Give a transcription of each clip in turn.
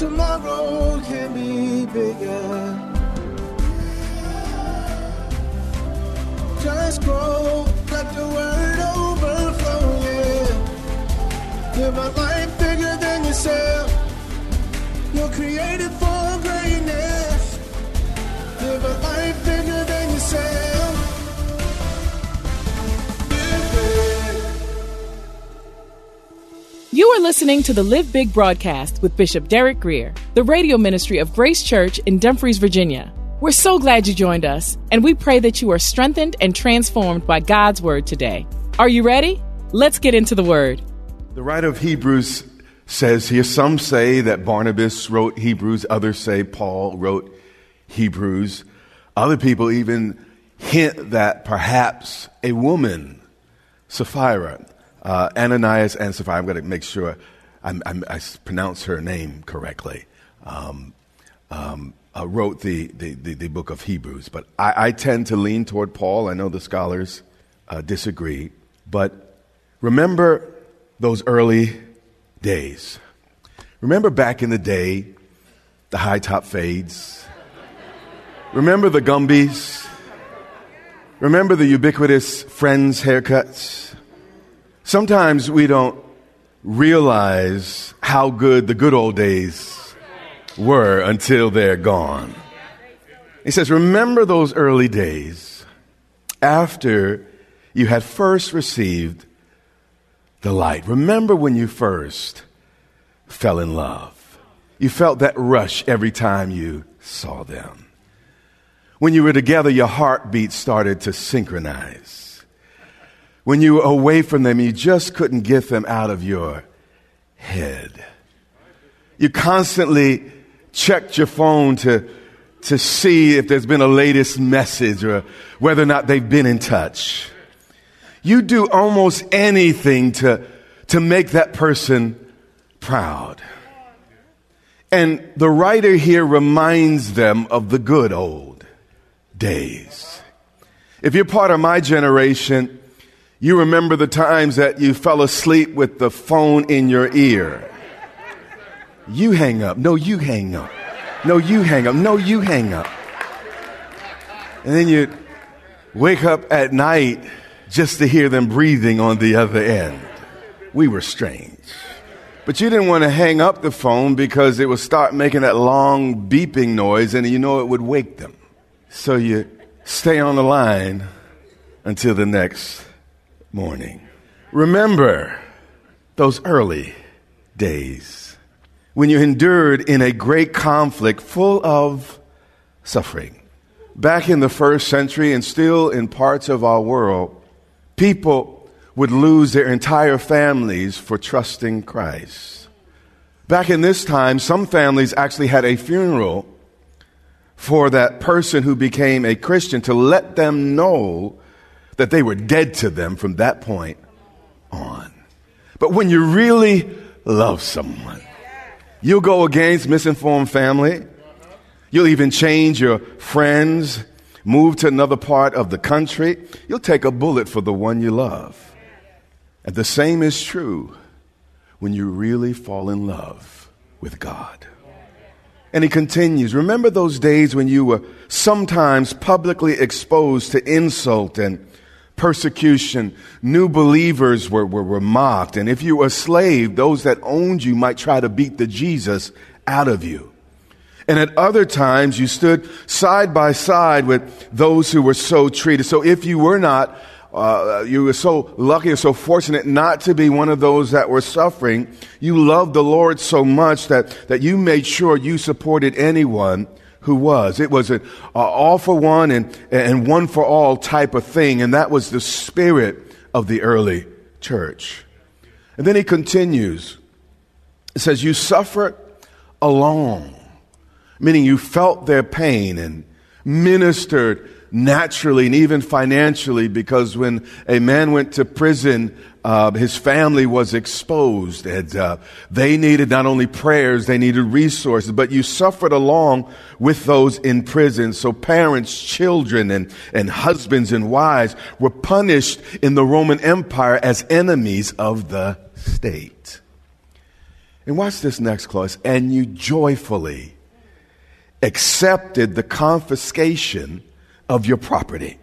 tomorrow can be bigger. Just grow, let the word overflow, yeah. Live a life You are listening to the Live Big broadcast with Bishop Derek Grier, the radio ministry of Grace Church in Dumfries, Virginia. We're so glad you joined us, and we pray that you are strengthened and transformed by God's word today. Are you ready? Let's get into the word. The writer of Hebrews says here some say that Barnabas wrote Hebrews, others say Paul wrote Hebrews. Other people even hint that perhaps a woman, Sapphira, uh, Ananias and Sapphira, I'm going to make sure I'm, I'm, i pronounce her name correctly, um, um, uh, wrote the, the, the, the, book of Hebrews. But I, I, tend to lean toward Paul. I know the scholars uh, disagree. But remember those early days. Remember back in the day, the high top fades. Remember the Gumbies. Remember the ubiquitous friends haircuts. Sometimes we don't realize how good the good old days were until they're gone. He says, Remember those early days after you had first received the light. Remember when you first fell in love. You felt that rush every time you saw them. When you were together, your heartbeat started to synchronize. When you were away from them, you just couldn't get them out of your head. You constantly checked your phone to, to see if there's been a latest message or whether or not they've been in touch. You do almost anything to, to make that person proud. And the writer here reminds them of the good old days. If you're part of my generation, you remember the times that you fell asleep with the phone in your ear. You hang up. No, you hang up. No, you hang up. No, you hang up. And then you wake up at night just to hear them breathing on the other end. We were strange. But you didn't want to hang up the phone because it would start making that long beeping noise and you know it would wake them. So you stay on the line until the next morning. Remember those early days when you endured in a great conflict full of suffering. Back in the first century and still in parts of our world, people would lose their entire families for trusting Christ. Back in this time, some families actually had a funeral for that person who became a Christian to let them know that they were dead to them from that point on. But when you really love someone, you'll go against misinformed family. You'll even change your friends move to another part of the country, you'll take a bullet for the one you love. And the same is true when you really fall in love with God. And he continues, remember those days when you were sometimes publicly exposed to insult and persecution. New believers were, were, were mocked. And if you were a slave, those that owned you might try to beat the Jesus out of you. And at other times, you stood side by side with those who were so treated. So if you were not, uh, you were so lucky or so fortunate not to be one of those that were suffering, you loved the Lord so much that, that you made sure you supported anyone who was. It was an all for one and, and one for all type of thing. And that was the spirit of the early church. And then he continues. It says, You suffered alone meaning you felt their pain and ministered naturally and even financially because when a man went to prison, uh, his family was exposed and uh, they needed not only prayers, they needed resources, but you suffered along with those in prison. So parents, children, and, and husbands and wives were punished in the Roman Empire as enemies of the state. And watch this next clause. And you joyfully accepted the confiscation of your property.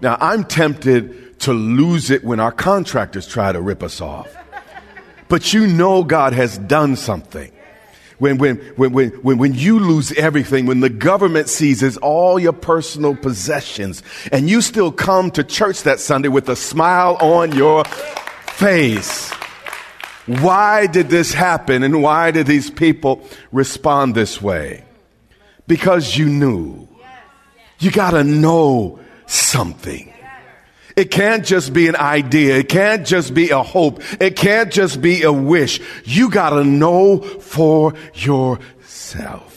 Now, I'm tempted to lose it when our contractors try to rip us off. But you know God has done something. When, when, when, when, when, when you lose everything, when the government seizes all your personal possessions, and you still come to church that Sunday with a smile on your face. Why did this happen and why did these people respond this way? Because you knew. You gotta know something. It can't just be an idea. It can't just be a hope. It can't just be a wish. You gotta know for yourself.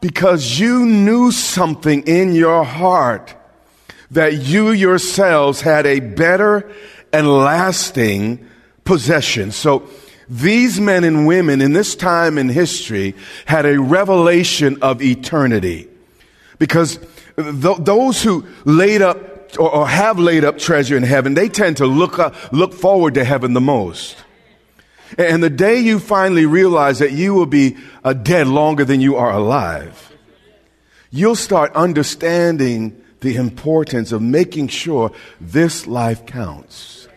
Because you knew something in your heart that you yourselves had a better and lasting possession. So these men and women in this time in history had a revelation of eternity. Because th- those who laid up or, or, have laid up treasure in heaven, they tend to look up, look forward to heaven the most. And the day you finally realize that you will be uh, dead longer than you are alive, you'll start understanding the importance of making sure this life counts.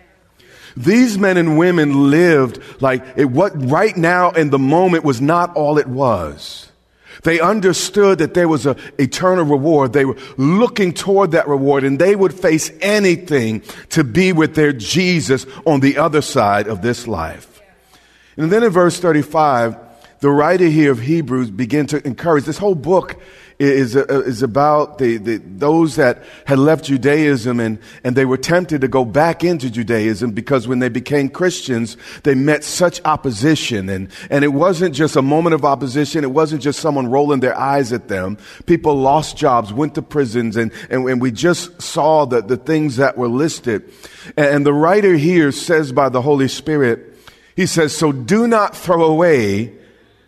These men and women lived like it, what right now in the moment was not all it was. They understood that there was an eternal reward. They were looking toward that reward and they would face anything to be with their Jesus on the other side of this life. And then in verse 35, the writer here of Hebrews begin to encourage this whole book is, is about the, the, those that had left Judaism and, and they were tempted to go back into Judaism because when they became Christians, they met such opposition. And, and it wasn't just a moment of opposition. It wasn't just someone rolling their eyes at them. People lost jobs, went to prisons, and, and, and we just saw the, the things that were listed. And the writer here says by the Holy Spirit, he says, so do not throw away,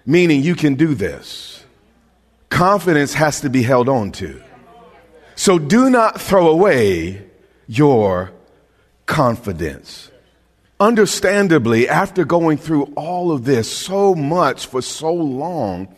meaning you can do this confidence has to be held on to. So do not throw away your confidence. Understandably, after going through all of this so much for so long,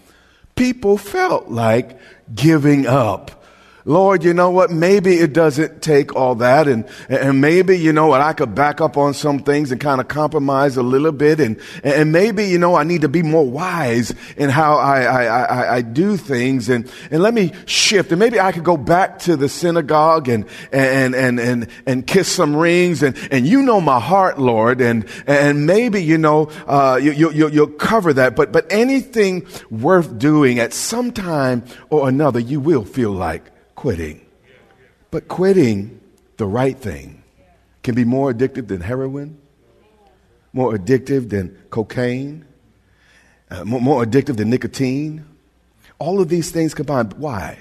people felt like giving up Lord, you know what? Maybe it doesn't take all that. And, and maybe, you know what? I could back up on some things and kind of compromise a little bit. And, and maybe, you know, I need to be more wise in how I, I, I, I do things. And, and let me shift. And maybe I could go back to the synagogue and, and, and, and, and kiss some rings. And, and you know my heart, Lord. And, and maybe, you know, uh, you, you, you, you'll cover that. But, but anything worth doing at some time or another, you will feel like quitting. But quitting the right thing can be more addictive than heroin, more addictive than cocaine, uh, more, more addictive than nicotine. All of these things combined. Why?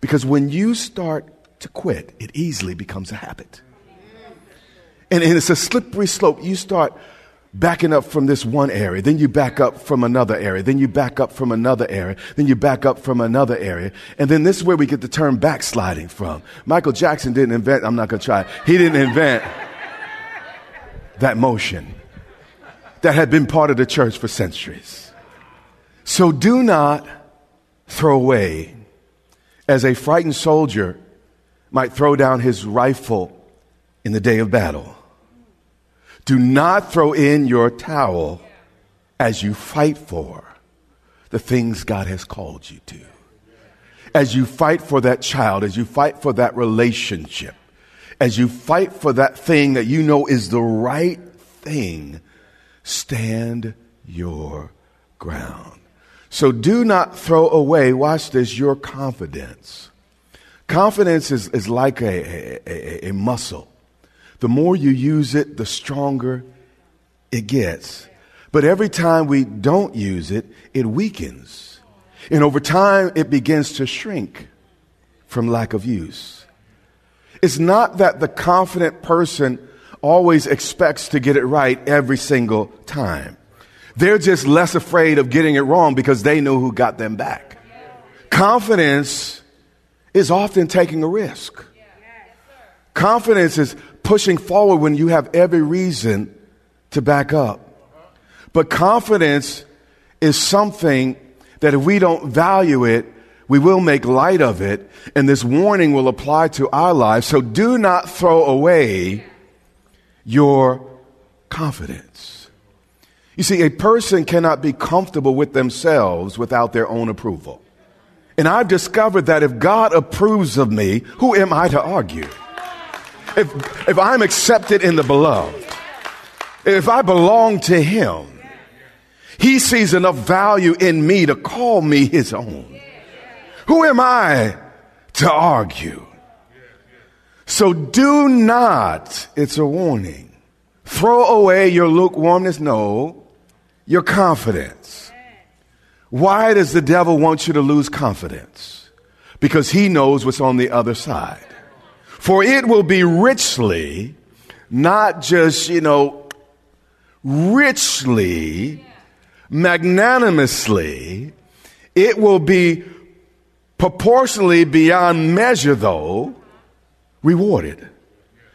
Because when you start to quit, it easily becomes a habit. And, and it's a slippery slope. You start backing up from this one area, then you back up from another area, then you back up from another area, then you back up from another area. And then this is where we get the term backsliding from. Michael Jackson didn't invent, I'm not going to try, he didn't invent that motion that had been part of the church for centuries. So do not throw away as a frightened soldier might throw down his rifle in the day of battle. Do not throw in your towel as you fight for the things God has called you to. As you fight for that child, as you fight for that relationship, as you fight for that thing that you know is the right thing, stand your ground. So do not throw away, watch this, your confidence. Confidence is, is like a, a, a, muscle. The more you use it, the stronger it gets. But every time we don't use it, it weakens. And over time, it begins to shrink from lack of use. It's not that the confident person always expects to get it right every single time. They're just less afraid of getting it wrong because they know who got them back. Confidence is often taking a risk. Confidence is pushing forward when you have every reason to back up. But confidence is something that if we don't value it, we will make light of it, and this warning will apply to our lives. So do not throw away your confidence. You see, a person cannot be comfortable with themselves without their own approval. And I've discovered that if God approves of me, who am I to argue? If, if I'm accepted in the beloved, if I belong to Him, He sees enough value in me to call me His own. Who am I to argue? So do not, it's a warning, throw away your lukewarmness. No, your confidence. Why does the devil want you to lose confidence? Because he knows what's on the other side. For it will be richly, not just, you know, richly, magnanimously, it will be proportionally beyond measure, though, rewarded.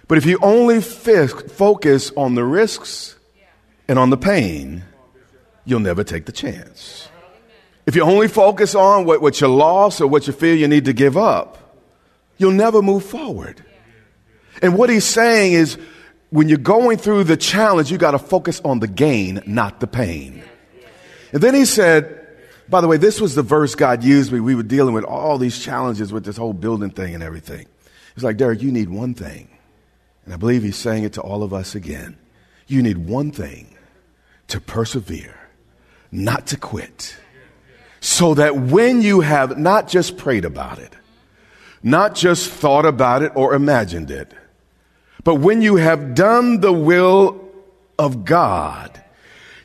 But if you only f- focus on the risks and on the pain, you'll never take the chance. If you only focus on what, what you lost or what you feel you need to give up, you'll never move forward. And what he's saying is when you're going through the challenge, you got to focus on the gain, not the pain. And then he said, by the way, this was the verse God used me. We were dealing with all these challenges with this whole building thing and everything. He's like, Derek, you need one thing. And I believe he's saying it to all of us again. You need one thing to persevere, not to quit. So that when you have not just prayed about it, not just thought about it or imagined it, but when you have done the will of God,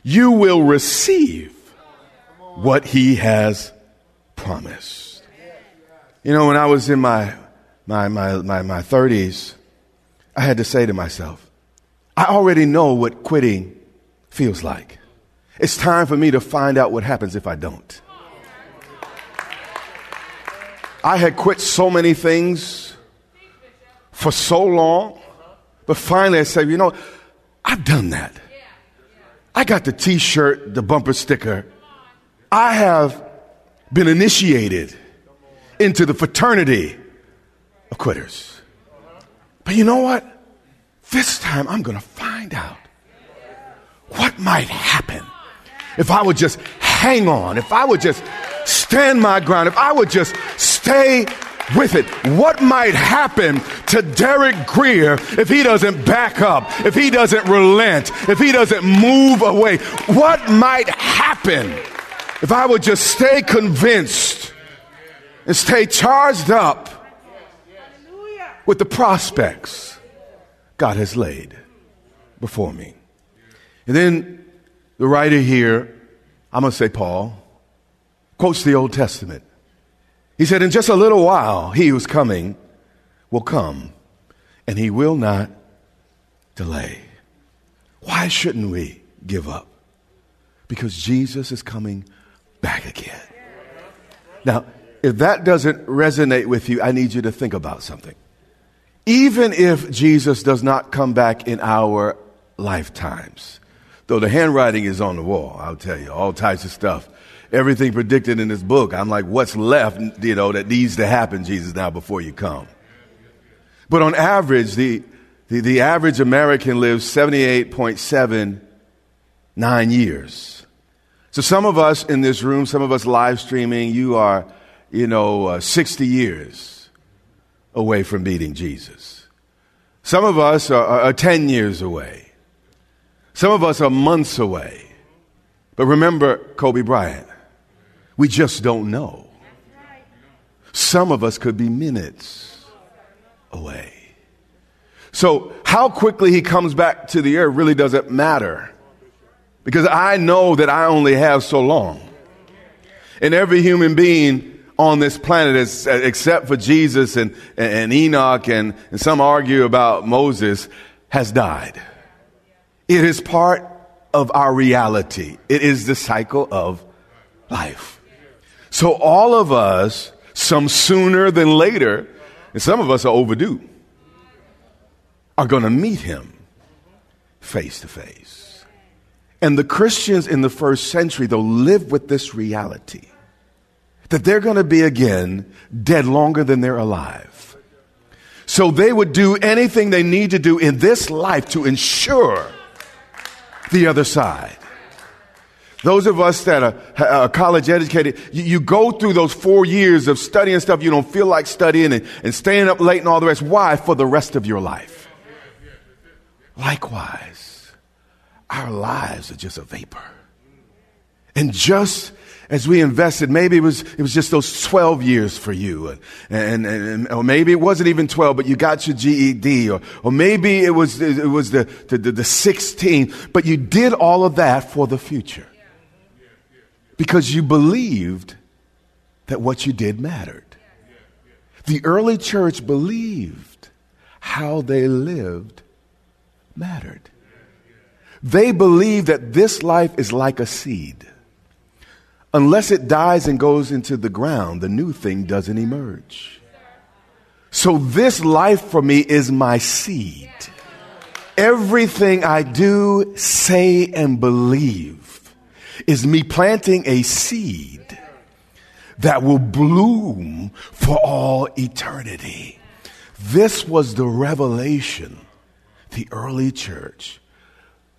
you will receive what he has promised. You know, when I was in my, my, my, my, my 30s, I had to say to myself, I already know what quitting feels like. It's time for me to find out what happens if I don't. I had quit so many things for so long, but finally I said, you know, I've done that. I got the t shirt, the bumper sticker. I have been initiated into the fraternity of quitters. But you know what? This time I'm going to find out what might happen if I would just hang on, if I would just stand my ground, if I would just stay with it. What might happen to Derek Grier if he doesn't back up, if he doesn't relent, if he doesn't move away? What might happen if I would just stay convinced and stay charged up with the prospects God has laid before me? And then the writer here, I'm going to say Paul, quotes the Old Testament. He said, In just a little while, he who's coming will come, and he will not delay. Why shouldn't we give up? Because Jesus is coming back again. Now, if that doesn't resonate with you, I need you to think about something. Even if Jesus does not come back in our lifetimes, though the handwriting is on the wall, I'll tell you, all types of stuff everything predicted in this book. I'm like, what's left, you know, that needs to happen, Jesus, now before you come? But on average, the, the, the average American lives 78.79 years. So some of us in this room, some of us live streaming, you are, you know, uh, 60 years away from meeting Jesus. Some of us are, are 10 years away. Some of us are months away. But remember Kobe Bryant. We just don't know. Some of us could be minutes away. So, how quickly he comes back to the earth really doesn't matter. Because I know that I only have so long. And every human being on this planet, is, except for Jesus and, and Enoch, and, and some argue about Moses, has died. It is part of our reality, it is the cycle of life. So all of us, some sooner than later, and some of us are overdue, are going to meet him face to face. And the Christians in the first century, though, live with this reality that they're going to be again dead longer than they're alive. So they would do anything they need to do in this life to ensure the other side. Those of us that are, are uh, college educated, you, you, go through those four years of studying stuff you don't feel like studying and, and staying up late and all the rest. Why? For the rest of your life. Likewise, our lives are just a vapor. And just as we invested, maybe it was, it was just those 12 years for you. And, and, and, or maybe it wasn't even 12, but you got your GED. Or, or maybe it was, it was the, the, the 16, but you did all of that for the future. Because you believed that what you did mattered. The early church believed how they lived mattered. They believed that this life is like a seed unless it dies and goes into the ground, the new thing doesn't emerge. So this life for me is my seed. Everything I do, say, and believe is me planting a seed that will bloom for all eternity. This was the revelation the early church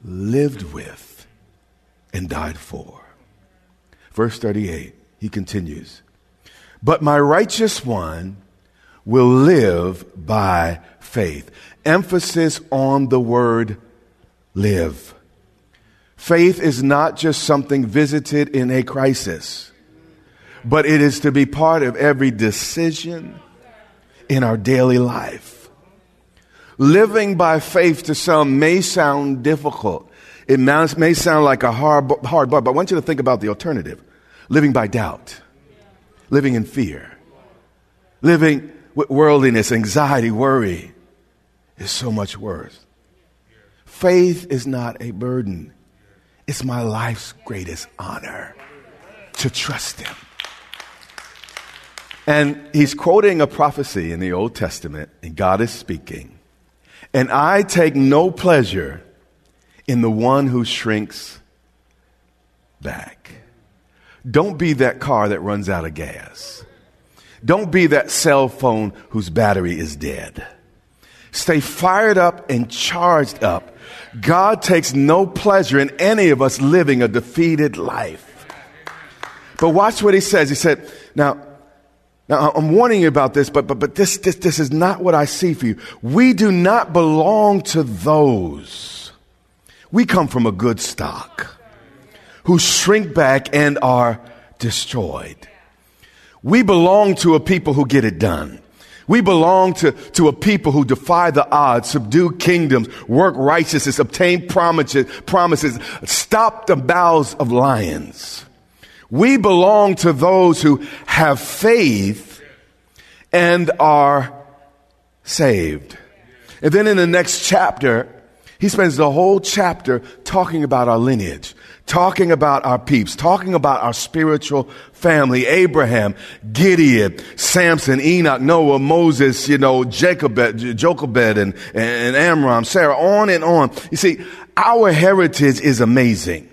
lived with and died for. Verse 38, he continues, But my righteous one will live by faith. Emphasis on the word live. Faith is not just something visited in a crisis, but it is to be part of every decision in our daily life. Living by faith to some may sound difficult. It may sound like a hard, hard bar, but I want you to think about the alternative living by doubt, living in fear, living with worldliness, anxiety, worry is so much worse. Faith is not a burden. It's my life's greatest honor to trust Him. And he's quoting a prophecy in the Old Testament, and God is speaking. And I take no pleasure in the one who shrinks back. Don't be that car that runs out of gas. Don't be that cell phone whose battery is dead. Stay fired up and charged up. God takes no pleasure in any of us living a defeated life. But watch what he says. He said, now, now I'm warning you about this, but, but, but this, this, this is not what I see for you. We do not belong to those. We come from a good stock who shrink back and are destroyed. We belong to a people who get it done. We belong to, to a people who defy the odds, subdue kingdoms, work righteousness, obtain promises, promises, stop the mouths of lions. We belong to those who have faith and are saved. And then in the next chapter, he spends the whole chapter talking about our lineage, talking about our peeps, talking about our spiritual family, Abraham, Gideon, Samson, Enoch, Noah, Moses, you know, Jacob, Jochebed, and, and Amram, Sarah, on and on. You see, our heritage is amazing.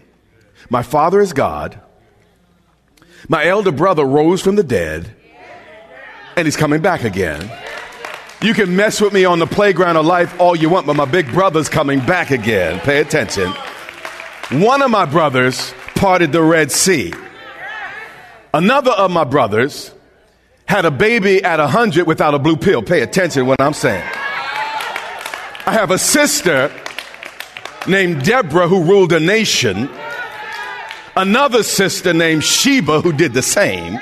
My father is God. My elder brother rose from the dead, and he's coming back again. You can mess with me on the playground of life all you want, but my big brother's coming back again. Pay attention. One of my brothers parted the Red Sea. Another of my brothers had a baby at 100 without a blue pill. Pay attention to what I'm saying. I have a sister named Deborah who ruled a nation. Another sister named Sheba who did the same.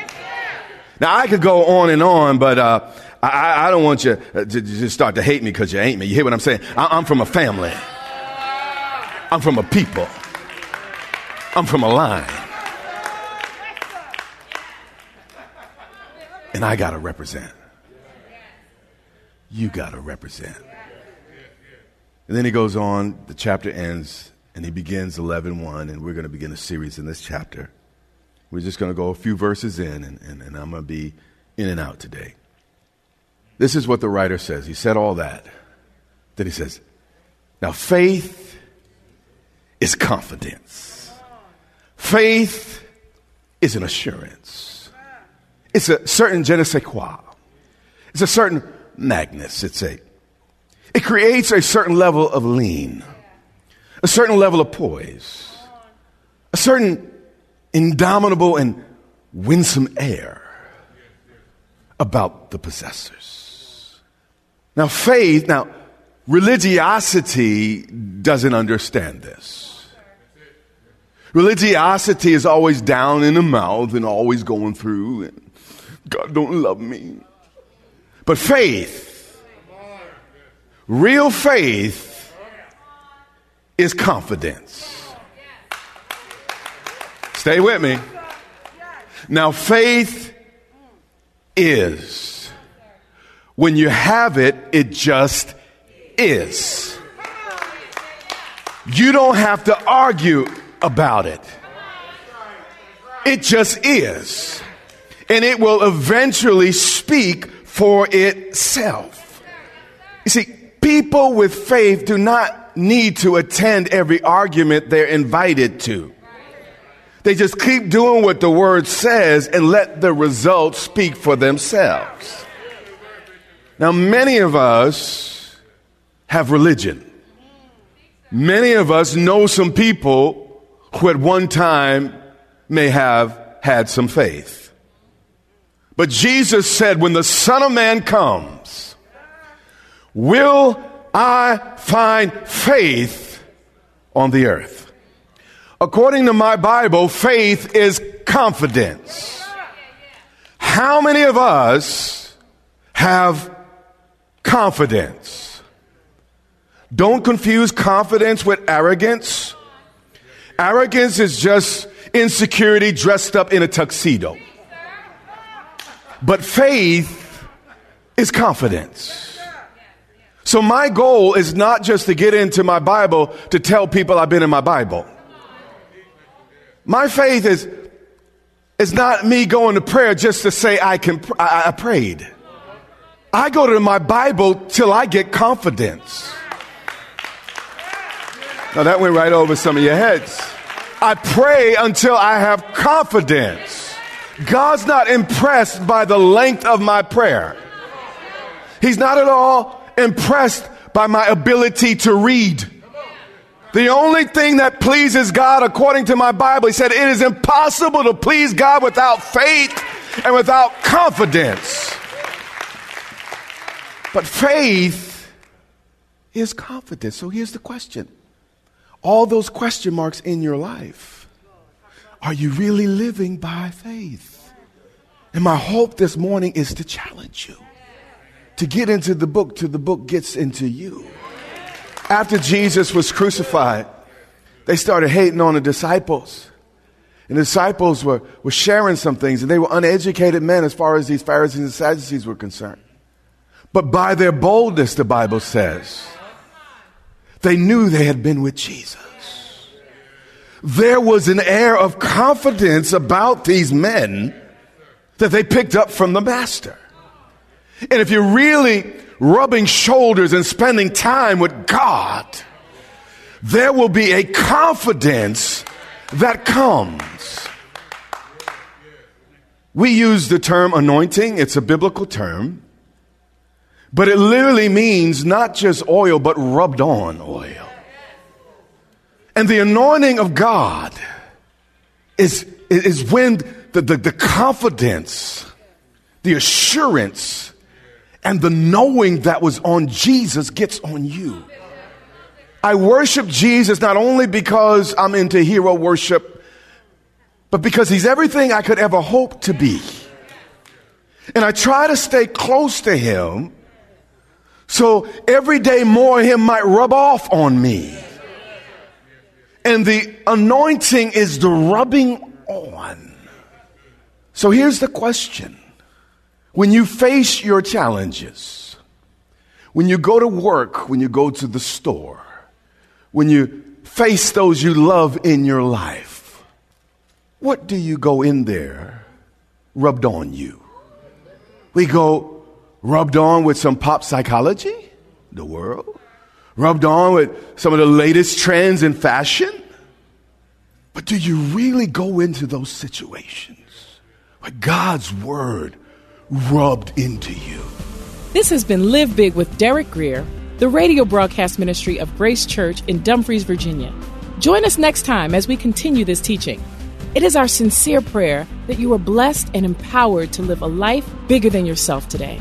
Now I could go on and on, but uh, I, I don't want you uh, to just start to hate me because you ain't me. You hear what I'm saying? I, I'm from a family. I'm from a people. I'm from a line. And I got to represent. You got to represent. And then he goes on, the chapter ends, and he begins 11.1, and we're going to begin a series in this chapter. We're just going to go a few verses in, and, and, and I'm going to be in and out today. This is what the writer says. He said all that. Then he says, Now faith is confidence. Faith is an assurance. It's a certain je ne sais quoi. It's a certain magnus. It's a, it creates a certain level of lean, a certain level of poise, a certain indomitable and winsome air about the possessors. Now, faith, now, religiosity doesn't understand this. Religiosity is always down in the mouth and always going through, and God don't love me. But faith, real faith, is confidence. Stay with me. Now, faith is. When you have it, it just is. You don't have to argue about it. It just is. And it will eventually speak for itself. You see, people with faith do not need to attend every argument they're invited to. They just keep doing what the word says and let the results speak for themselves. Now, many of us have religion. Many of us know some people who at one time may have had some faith. But Jesus said, when the Son of Man comes, will I find faith on the earth? According to my Bible, faith is confidence. How many of us have confidence? Don't confuse confidence with arrogance. Arrogance is just insecurity dressed up in a tuxedo. But faith is confidence. So my goal is not just to get into my Bible to tell people I've been in my Bible. My faith is, is not me going to prayer just to say I can, I, I prayed. I go to my Bible till I get confidence. Now that went right over some of your heads. I pray until I have confidence. God's not impressed by the length of my prayer. He's not at all impressed by my ability to read. The only thing that pleases God, according to my Bible, he said, it is impossible to please God without faith and without confidence. But faith is confidence. So here's the question all those question marks in your life, are you really living by faith? And my hope this morning is to challenge you to get into the book till the book gets into you. After Jesus was crucified, they started hating on the disciples. And the disciples were, were sharing some things, and they were uneducated men as far as these Pharisees and Sadducees were concerned. But by their boldness, the Bible says, they knew they had been with Jesus. There was an air of confidence about these men that they picked up from the Master. And if you're really rubbing shoulders and spending time with God, there will be a confidence that comes. We use the term anointing, it's a biblical term, but it literally means not just oil, but rubbed on oil. And the anointing of God is, is when the, the, the confidence, the assurance, and the knowing that was on Jesus gets on you. I worship Jesus not only because I'm into hero worship, but because he's everything I could ever hope to be. And I try to stay close to him so every day more of him might rub off on me. And the anointing is the rubbing on. So here's the question when you face your challenges, when you go to work, when you go to the store, when you face those you love in your life, what do you go in there rubbed on you? We go rubbed on with some pop psychology, the world, rubbed on with some of the latest trends in fashion, But do you really go into those situations where God's word rubbed into you? This has been Live Big with Derek Grier, the radio broadcast ministry of Grace Church in Dumfries, Virginia. Join us next time as we continue this teaching. It is our sincere prayer that you are blessed and empowered to live a life bigger than yourself today.